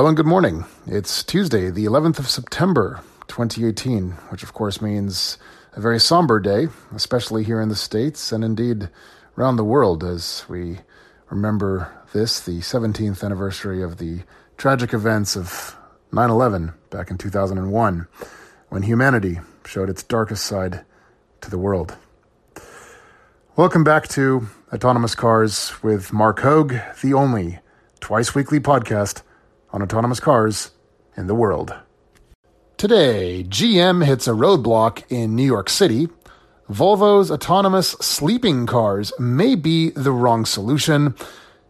Hello and good morning. It's Tuesday, the 11th of September, 2018, which of course means a very somber day, especially here in the States and indeed around the world as we remember this, the 17th anniversary of the tragic events of 9 11 back in 2001, when humanity showed its darkest side to the world. Welcome back to Autonomous Cars with Marc Hoag, the only twice weekly podcast on autonomous cars in the world. Today, GM hits a roadblock in New York City. Volvo's autonomous sleeping cars may be the wrong solution.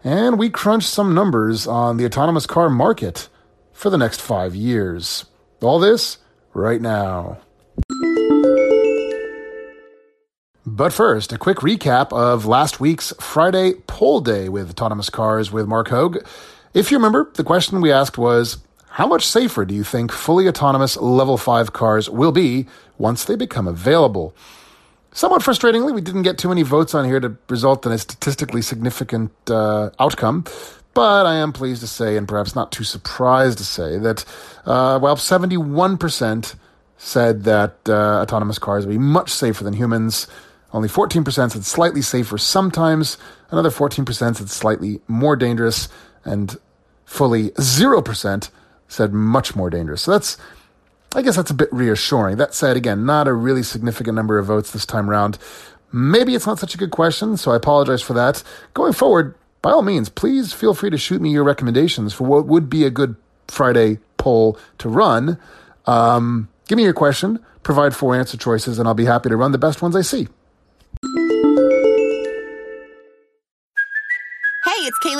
And we crunch some numbers on the autonomous car market for the next five years. All this right now. But first, a quick recap of last week's Friday poll day with autonomous cars with Marc Hoag. If you remember, the question we asked was how much safer do you think fully autonomous level 5 cars will be once they become available? Somewhat frustratingly, we didn't get too many votes on here to result in a statistically significant uh, outcome. But I am pleased to say, and perhaps not too surprised to say, that uh, well, 71% said that uh, autonomous cars will be much safer than humans. Only 14% said slightly safer sometimes. Another 14% said slightly more dangerous. And fully 0% said much more dangerous. So that's, I guess that's a bit reassuring. That said, again, not a really significant number of votes this time around. Maybe it's not such a good question, so I apologize for that. Going forward, by all means, please feel free to shoot me your recommendations for what would be a good Friday poll to run. Um, give me your question, provide four answer choices, and I'll be happy to run the best ones I see.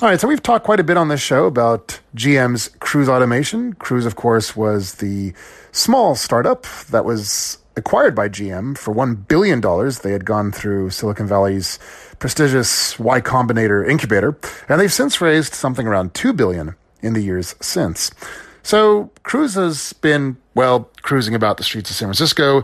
All right, so we've talked quite a bit on this show about GM's Cruise Automation. Cruise, of course, was the small startup that was acquired by GM for $1 billion. They had gone through Silicon Valley's prestigious Y Combinator incubator, and they've since raised something around 2 billion in the years since. So Cruise has been, well, cruising about the streets of San Francisco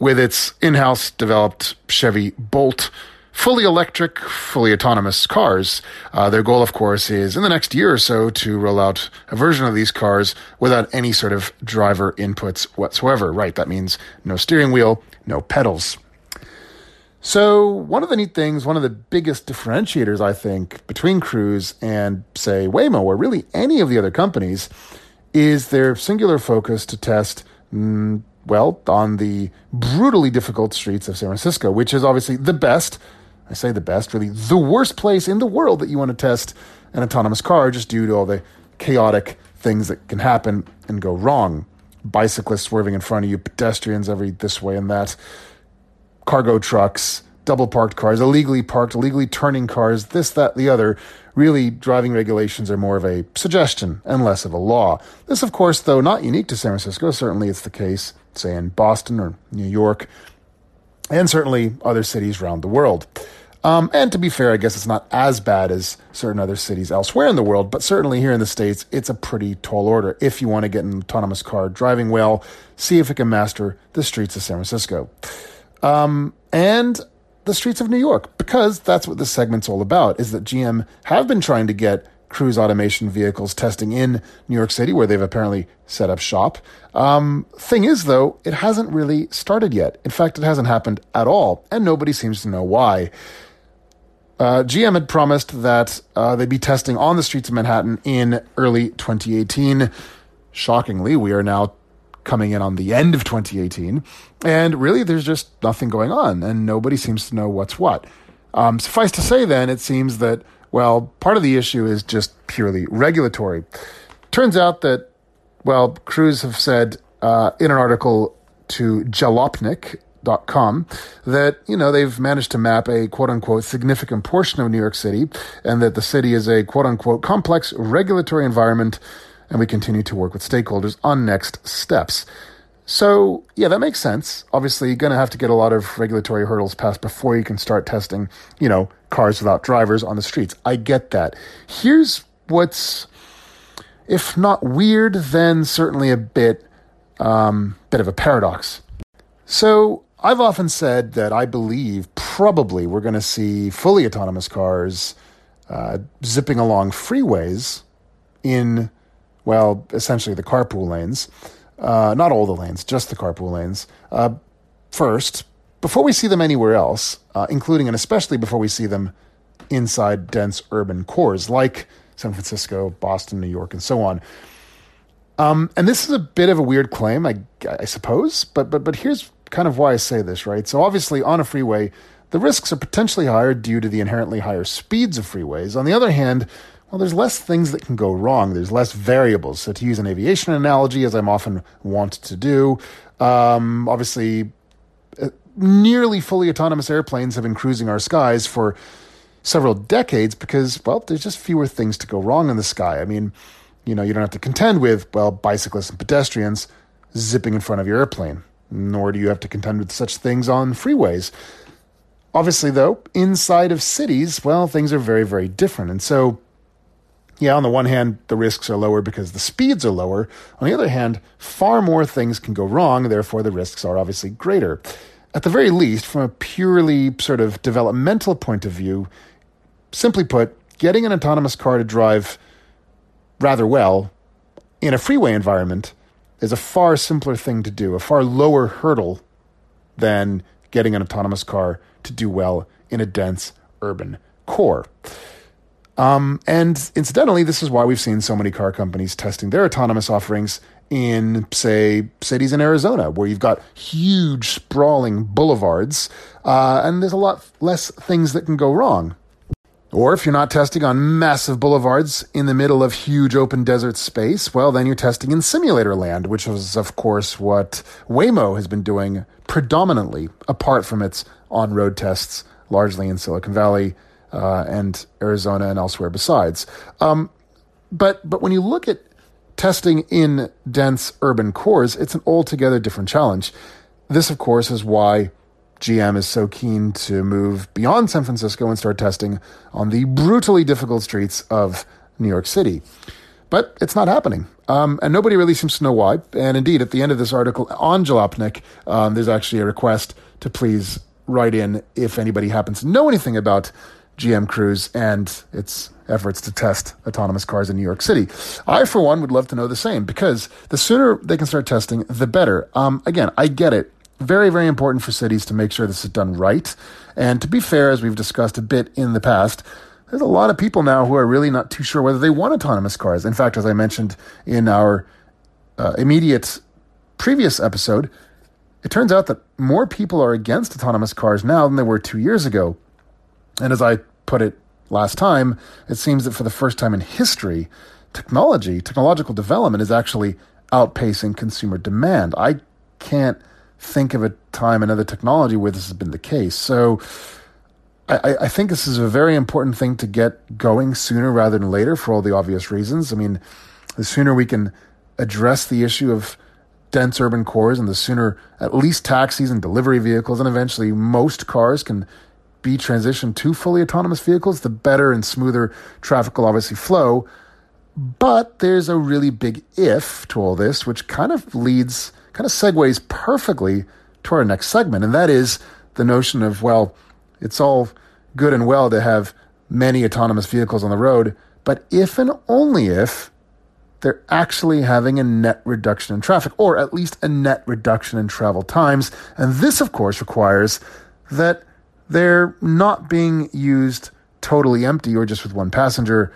with its in-house developed Chevy Bolt fully electric, fully autonomous cars. Uh, their goal, of course, is in the next year or so to roll out a version of these cars without any sort of driver inputs whatsoever. Right, that means no steering wheel, no pedals. So, one of the neat things, one of the biggest differentiators, I think, between Cruise and, say, Waymo, or really any of the other companies, is their singular focus to test mm, well, on the brutally difficult streets of San Francisco, which is obviously the best I say the best, really the worst place in the world that you want to test an autonomous car just due to all the chaotic things that can happen and go wrong. Bicyclists swerving in front of you, pedestrians every this way and that, cargo trucks, double parked cars, illegally parked, illegally turning cars, this, that, the other. Really, driving regulations are more of a suggestion and less of a law. This, of course, though not unique to San Francisco, certainly it's the case, say, in Boston or New York, and certainly other cities around the world. Um, and to be fair, I guess it's not as bad as certain other cities elsewhere in the world, but certainly here in the States, it's a pretty tall order if you want to get an autonomous car driving well, see if it can master the streets of San Francisco. Um, and the streets of New York, because that's what this segment's all about, is that GM have been trying to get cruise automation vehicles testing in New York City, where they've apparently set up shop. Um, thing is, though, it hasn't really started yet. In fact, it hasn't happened at all, and nobody seems to know why. Uh, GM had promised that uh, they'd be testing on the streets of Manhattan in early 2018. Shockingly, we are now coming in on the end of 2018, and really there's just nothing going on, and nobody seems to know what's what. Um, suffice to say, then, it seems that, well, part of the issue is just purely regulatory. Turns out that, well, Cruise have said uh, in an article to Jalopnik, com that you know they've managed to map a quote unquote significant portion of New York City and that the city is a quote unquote complex regulatory environment and we continue to work with stakeholders on next steps. So, yeah, that makes sense. Obviously, you're going to have to get a lot of regulatory hurdles passed before you can start testing, you know, cars without drivers on the streets. I get that. Here's what's, if not weird, then certainly a bit, um, bit of a paradox. So, I've often said that I believe probably we're going to see fully autonomous cars uh, zipping along freeways in, well, essentially the carpool lanes. Uh, not all the lanes, just the carpool lanes. Uh, first, before we see them anywhere else, uh, including and especially before we see them inside dense urban cores like San Francisco, Boston, New York, and so on. Um, and this is a bit of a weird claim, I, I suppose, but but but here's kind of why I say this, right? So obviously on a freeway, the risks are potentially higher due to the inherently higher speeds of freeways. On the other hand, well, there's less things that can go wrong. There's less variables. So to use an aviation analogy, as I'm often want to do, um, obviously, uh, nearly fully autonomous airplanes have been cruising our skies for several decades because, well, there's just fewer things to go wrong in the sky. I mean, you know, you don't have to contend with, well, bicyclists and pedestrians zipping in front of your airplane, nor do you have to contend with such things on freeways. Obviously, though, inside of cities, well, things are very, very different. And so, yeah, on the one hand, the risks are lower because the speeds are lower. On the other hand, far more things can go wrong, therefore, the risks are obviously greater. At the very least, from a purely sort of developmental point of view, simply put, getting an autonomous car to drive rather well in a freeway environment is a far simpler thing to do, a far lower hurdle than getting an autonomous car to do well in a dense urban core. Um, and incidentally, this is why we've seen so many car companies testing their autonomous offerings in, say, cities in Arizona, where you've got huge, sprawling boulevards, uh, and there's a lot less things that can go wrong. Or if you're not testing on massive boulevards in the middle of huge open desert space, well, then you're testing in simulator land, which is, of course, what Waymo has been doing predominantly, apart from its on road tests, largely in Silicon Valley uh, and Arizona and elsewhere besides. Um, but, but when you look at testing in dense urban cores, it's an altogether different challenge. This, of course, is why GM is so keen to move beyond San Francisco and start testing on the brutally difficult streets of New York City. But it's not happening. Um, and nobody really seems to know why. And indeed, at the end of this article on Jalopnik, um, there's actually a request to please write in if anybody happens to know anything about GM Cruise and its efforts to test autonomous cars in New York City. I, for one, would love to know the same because the sooner they can start testing, the better. Um, again, I get it very, very important for cities to make sure this is done right. And to be fair, as we've discussed a bit in the past, there's a lot of people now who are really not too sure whether they want autonomous cars. In fact, as I mentioned in our uh, immediate previous episode, it turns out that more people are against autonomous cars now than they were two years ago. And as I put it last time, it seems that for the first time in history, technology, technological development is actually outpacing consumer demand. I can't think of a time in other technology where this has been the case. So I, I, think this is a very important thing to get going sooner rather than later for all the obvious reasons. I mean, the sooner we can address the issue of dense urban cores and the sooner at least taxis and delivery vehicles and eventually most cars can be transitioned to fully autonomous vehicles, the better and smoother traffic will obviously flow. But there's a really big if to all this, which kind of leads kind of segues perfectly to our next segment, and that is the notion of, well, it's all good and well to have many autonomous vehicles on the road, but if and only if they're actually having a net reduction in traffic, or at least a net reduction in travel times. And this, of course, requires that they're not being used totally empty or just with one passenger.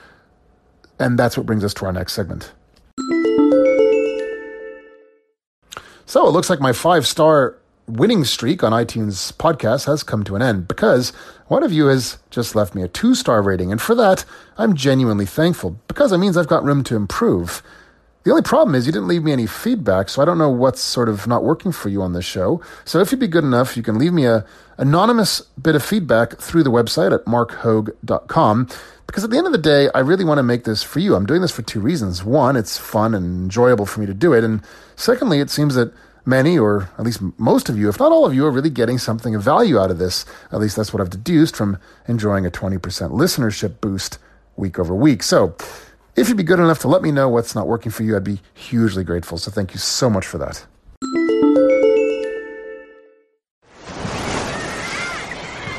And that's what brings us to our next segment. So it looks like my five star winning streak on iTunes podcast has come to an end because one of you has just left me a two star rating. And for that, I'm genuinely thankful because it means I've got room to improve. The only problem is you didn't leave me any feedback, so I don't know what's sort of not working for you on this show. So if you'd be good enough, you can leave me a anonymous bit of feedback through the website at marchoag.com. Because at the end of the day, I really want to make this for you. I'm doing this for two reasons. One, it's fun and enjoyable for me to do it. And secondly, it seems that many, or at least most of you, if not all of you, are really getting something of value out of this. At least that's what I've deduced from enjoying a 20% listenership boost week over week. So if you'd be good enough to let me know what's not working for you, I'd be hugely grateful. So thank you so much for that.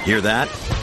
Hear that?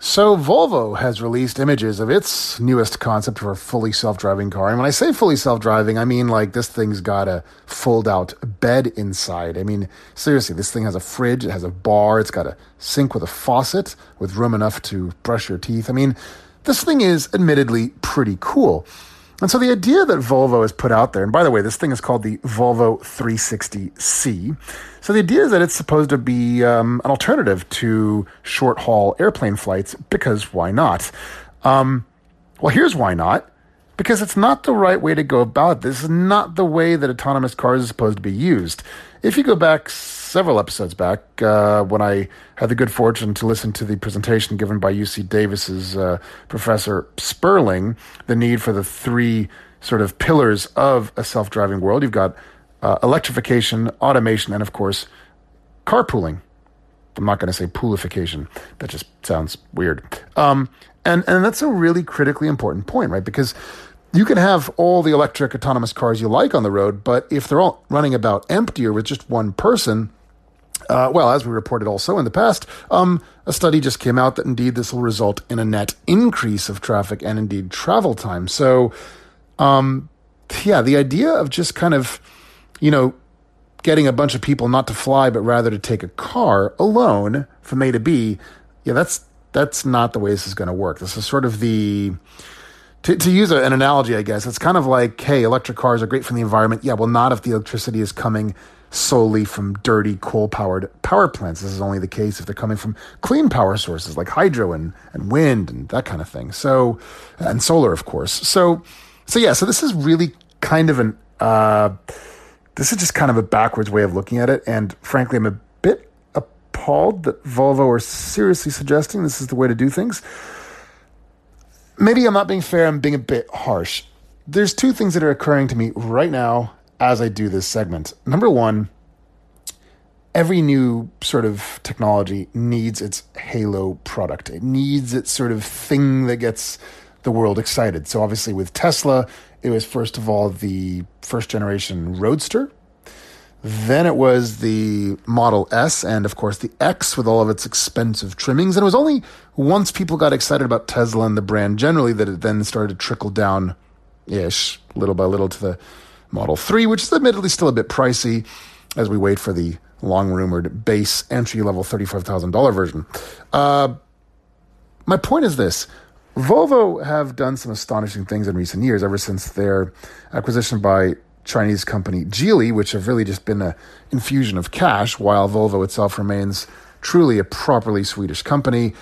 So, Volvo has released images of its newest concept for a fully self driving car. And when I say fully self driving, I mean like this thing's got a fold out bed inside. I mean, seriously, this thing has a fridge, it has a bar, it's got a sink with a faucet with room enough to brush your teeth. I mean, this thing is admittedly pretty cool. And so the idea that Volvo has put out there, and by the way, this thing is called the Volvo 360C. So the idea is that it's supposed to be um, an alternative to short haul airplane flights because why not? Um, well, here's why not. Because it's not the right way to go about it. this. is not the way that autonomous cars is supposed to be used. If you go back several episodes back, uh, when I had the good fortune to listen to the presentation given by UC Davis's uh, Professor Sperling, the need for the three sort of pillars of a self driving world. You've got uh, electrification, automation, and of course, carpooling. I'm not going to say poolification. That just sounds weird. Um, and and that's a really critically important point, right? Because you can have all the electric autonomous cars you like on the road, but if they're all running about empty or with just one person, uh, well, as we reported also in the past, um, a study just came out that indeed this will result in a net increase of traffic and indeed travel time. So, um, yeah, the idea of just kind of, you know, getting a bunch of people not to fly but rather to take a car alone from A to B, yeah, that's that's not the way this is going to work. This is sort of the to, to use an analogy, I guess, it's kind of like, hey, electric cars are great for the environment. Yeah, well, not if the electricity is coming solely from dirty coal powered power plants. This is only the case if they're coming from clean power sources like hydro and, and wind and that kind of thing. So, and solar, of course. So, so yeah, so this is really kind of an, uh, this is just kind of a backwards way of looking at it. And frankly, I'm a bit appalled that Volvo are seriously suggesting this is the way to do things maybe I'm not being fair, I'm being a bit harsh. There's two things that are occurring to me right now as I do this segment. Number one, every new sort of technology needs its halo product. It needs its sort of thing that gets the world excited. So obviously with Tesla, it was first of all the first generation Roadster, then it was the Model S and, of course, the X with all of its expensive trimmings. And it was only once people got excited about Tesla and the brand generally that it then started to trickle down ish, little by little, to the Model 3, which is admittedly still a bit pricey as we wait for the long rumored base entry level $35,000 version. Uh, my point is this Volvo have done some astonishing things in recent years, ever since their acquisition by Chinese company Geely, which have really just been an infusion of cash, while Volvo itself remains truly a properly Swedish company.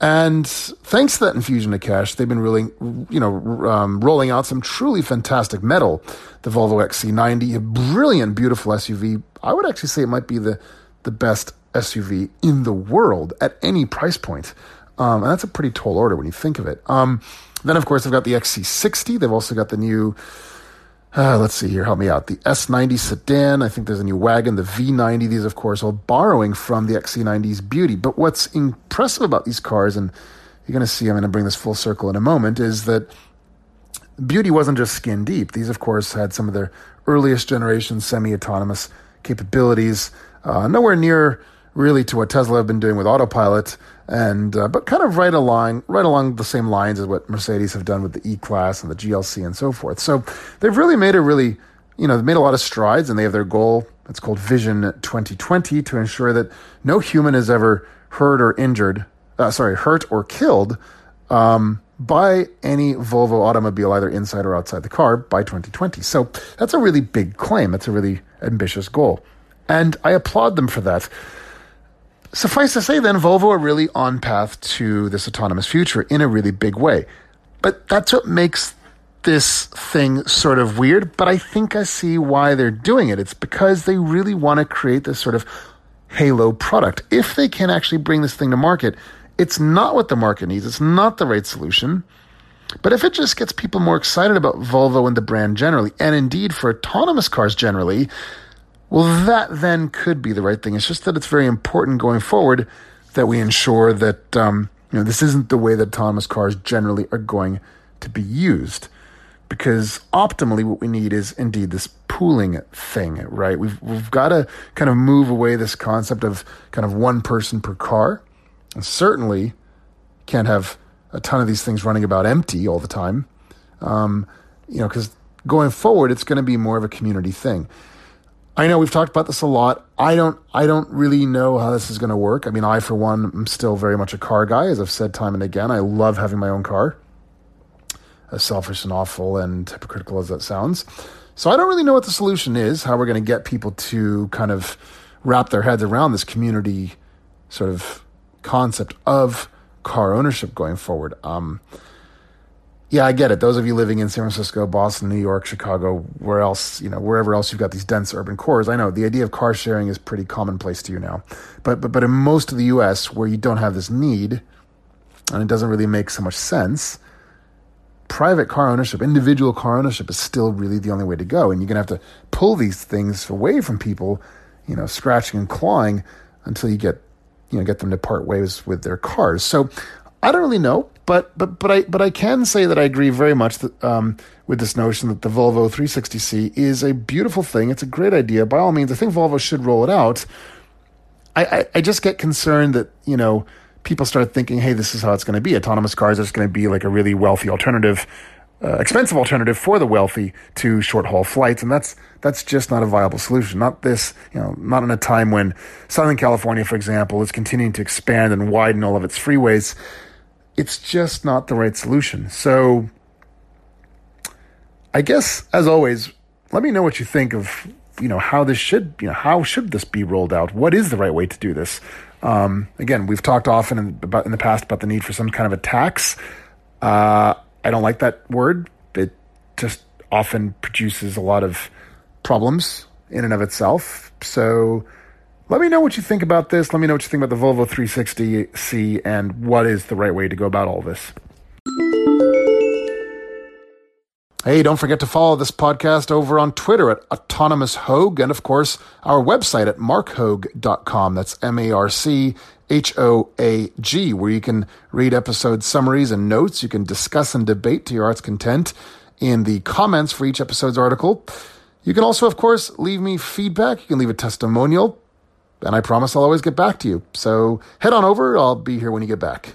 And thanks to that infusion of cash, they've been really, you know, um, rolling out some truly fantastic metal. The Volvo XC90, a brilliant, beautiful SUV. I would actually say it might be the the best SUV in the world at any price point. Um, and that's a pretty tall order when you think of it. Um, then, of course, they've got the XC60. They've also got the new uh, let's see here, help me out. The S90 sedan, I think there's a new wagon, the V90, these, of course, all borrowing from the XC90's beauty. But what's impressive about these cars, and you're going to see, I'm going to bring this full circle in a moment, is that beauty wasn't just skin deep. These, of course, had some of their earliest generation semi autonomous capabilities, uh, nowhere near really to what Tesla have been doing with autopilot, and uh, but kind of right along right along the same lines as what Mercedes have done with the E Class and the GLC and so forth. So they've really made a really you know they've made a lot of strides, and they have their goal It's called Vision 2020 to ensure that no human is ever hurt or injured, uh, sorry, hurt or killed um, by any Volvo automobile, either inside or outside the car, by 2020. So that's a really big claim. That's a really ambitious goal. And I applaud them for that. Suffice to say, then, Volvo are really on path to this autonomous future in a really big way. But that's what makes this thing sort of weird, but I think I see why they're doing it. It's because they really want to create this sort of halo product. If they can actually bring this thing to market, it's not what the market needs. It's not the right solution. But if it just gets people more excited about Volvo and the brand generally, and indeed for autonomous cars generally, well, that then could be the right thing. It's just that it's very important going forward that we ensure that um, you know this isn't the way that autonomous cars generally are going to be used. Because optimally, what we need is indeed this pooling thing, right? We've we've got to kind of move away this concept of kind of one person per car and certainly can't have a ton of these things running about empty all the time. Um, you know, because going forward, it's going to be more of a community thing. I know we've talked about this a lot. I don't, I don't really know how this is going to work. I mean, I, for one, am still very much a car guy, as I've said time and again. I love having my own car, as selfish and awful and hypocritical as that sounds. So I don't really know what the solution is, how we're going to get people to kind of wrap their heads around this community sort of concept of car ownership going forward. Um, yeah, I get it. Those of you living in San Francisco, Boston, New York, Chicago, where else, you know, wherever else you've got these dense urban cores, I know the idea of car sharing is pretty commonplace to you now. But but but in most of the US where you don't have this need and it doesn't really make so much sense, private car ownership, individual car ownership is still really the only way to go. And you're gonna have to pull these things away from people, you know, scratching and clawing until you get you know get them to part ways with their cars. So I don't really know, but but but I but I can say that I agree very much that, um, with this notion that the Volvo 360C is a beautiful thing. It's a great idea. By all means, I think Volvo should roll it out. I, I, I just get concerned that you know people start thinking, hey, this is how it's going to be. Autonomous cars are just going to be like a really wealthy alternative uh, expensive alternative for the wealthy to short haul flights, and that's that's just not a viable solution. Not this, you know, not in a time when Southern California, for example, is continuing to expand and widen all of its freeways. It's just not the right solution. So, I guess as always, let me know what you think of you know how this should you know how should this be rolled out. What is the right way to do this? Um, again, we've talked often in, about in the past about the need for some kind of a tax. Uh, I don't like that word. It just often produces a lot of problems in and of itself. So let me know what you think about this. Let me know what you think about the Volvo 360C and what is the right way to go about all this. Hey, don't forget to follow this podcast over on Twitter at Autonomous Hoag and, of course, our website at marchoag.com. That's M A R C H O A G, where you can read episode summaries and notes. You can discuss and debate to your heart's content in the comments for each episode's article. You can also, of course, leave me feedback. You can leave a testimonial, and I promise I'll always get back to you. So head on over. I'll be here when you get back.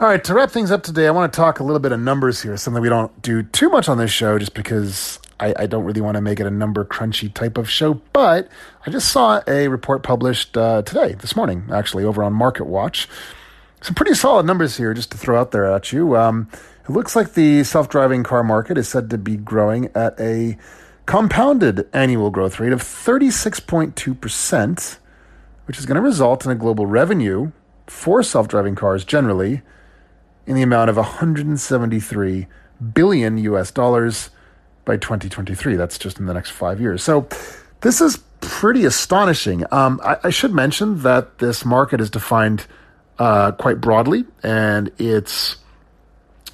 All right, to wrap things up today, I want to talk a little bit of numbers here, something we don't do too much on this show just because I, I don't really want to make it a number crunchy type of show. But I just saw a report published uh, today, this morning, actually, over on Market Watch. Some pretty solid numbers here just to throw out there at you. Um, it looks like the self driving car market is said to be growing at a compounded annual growth rate of 36.2%, which is going to result in a global revenue for self driving cars generally in the amount of 173 billion US dollars by 2023. That's just in the next five years. So this is pretty astonishing. Um, I, I, should mention that this market is defined uh, quite broadly and it's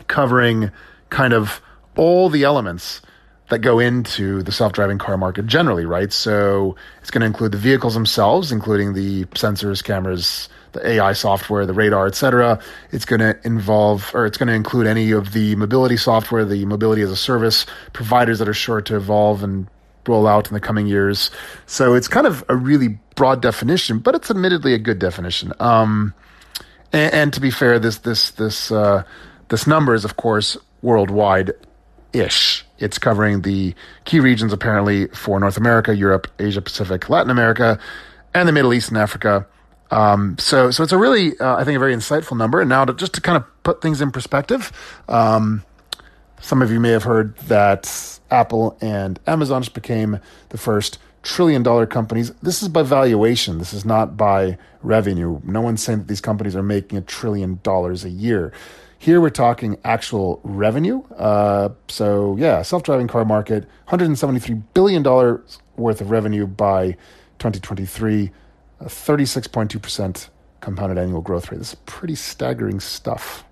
covering kind of all the elements that go into the self-driving car market generally, right? So it's going to include the vehicles themselves, including the sensors, cameras, the AI software, the radar, etc. It's going to involve, or it's going to include any of the mobility software, the mobility as a service providers that are sure to evolve and roll out in the coming years. So it's kind of a really broad definition, but it's admittedly a good definition. Um, and, and, to be fair, this this this uh, this number is, of course, worldwide ish. It's covering the key regions apparently for North America, Europe, Asia Pacific, Latin America, and the Middle East and Africa. Um, so, so it's a really, uh, I think, a very insightful number. And now, to, just to kind of put things in perspective, um, some of you may have heard that Apple and Amazon just became the first trillion dollar companies. This is by valuation. This is not by revenue. No one's saying that these companies are making a trillion dollars a year. Here we're talking actual revenue. Uh, so yeah, self-driving car market, 173 billion dollars worth of revenue by 2023, 36.2 percent compounded annual growth rate. This is pretty staggering stuff.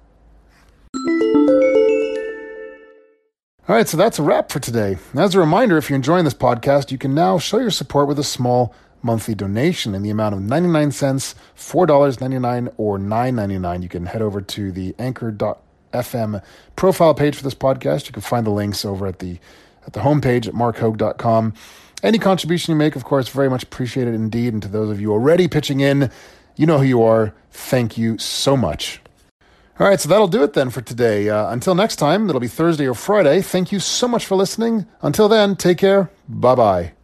All right, so that's a wrap for today. As a reminder, if you're enjoying this podcast, you can now show your support with a small monthly donation in the amount of 99 cents, $4.99, or $9.99. You can head over to the anchor.fm profile page for this podcast. You can find the links over at the at the homepage at marchoag.com. Any contribution you make, of course, very much appreciated indeed. And to those of you already pitching in, you know who you are. Thank you so much. All right, so that'll do it then for today. Uh, until next time, it'll be Thursday or Friday. Thank you so much for listening. Until then, take care. Bye bye.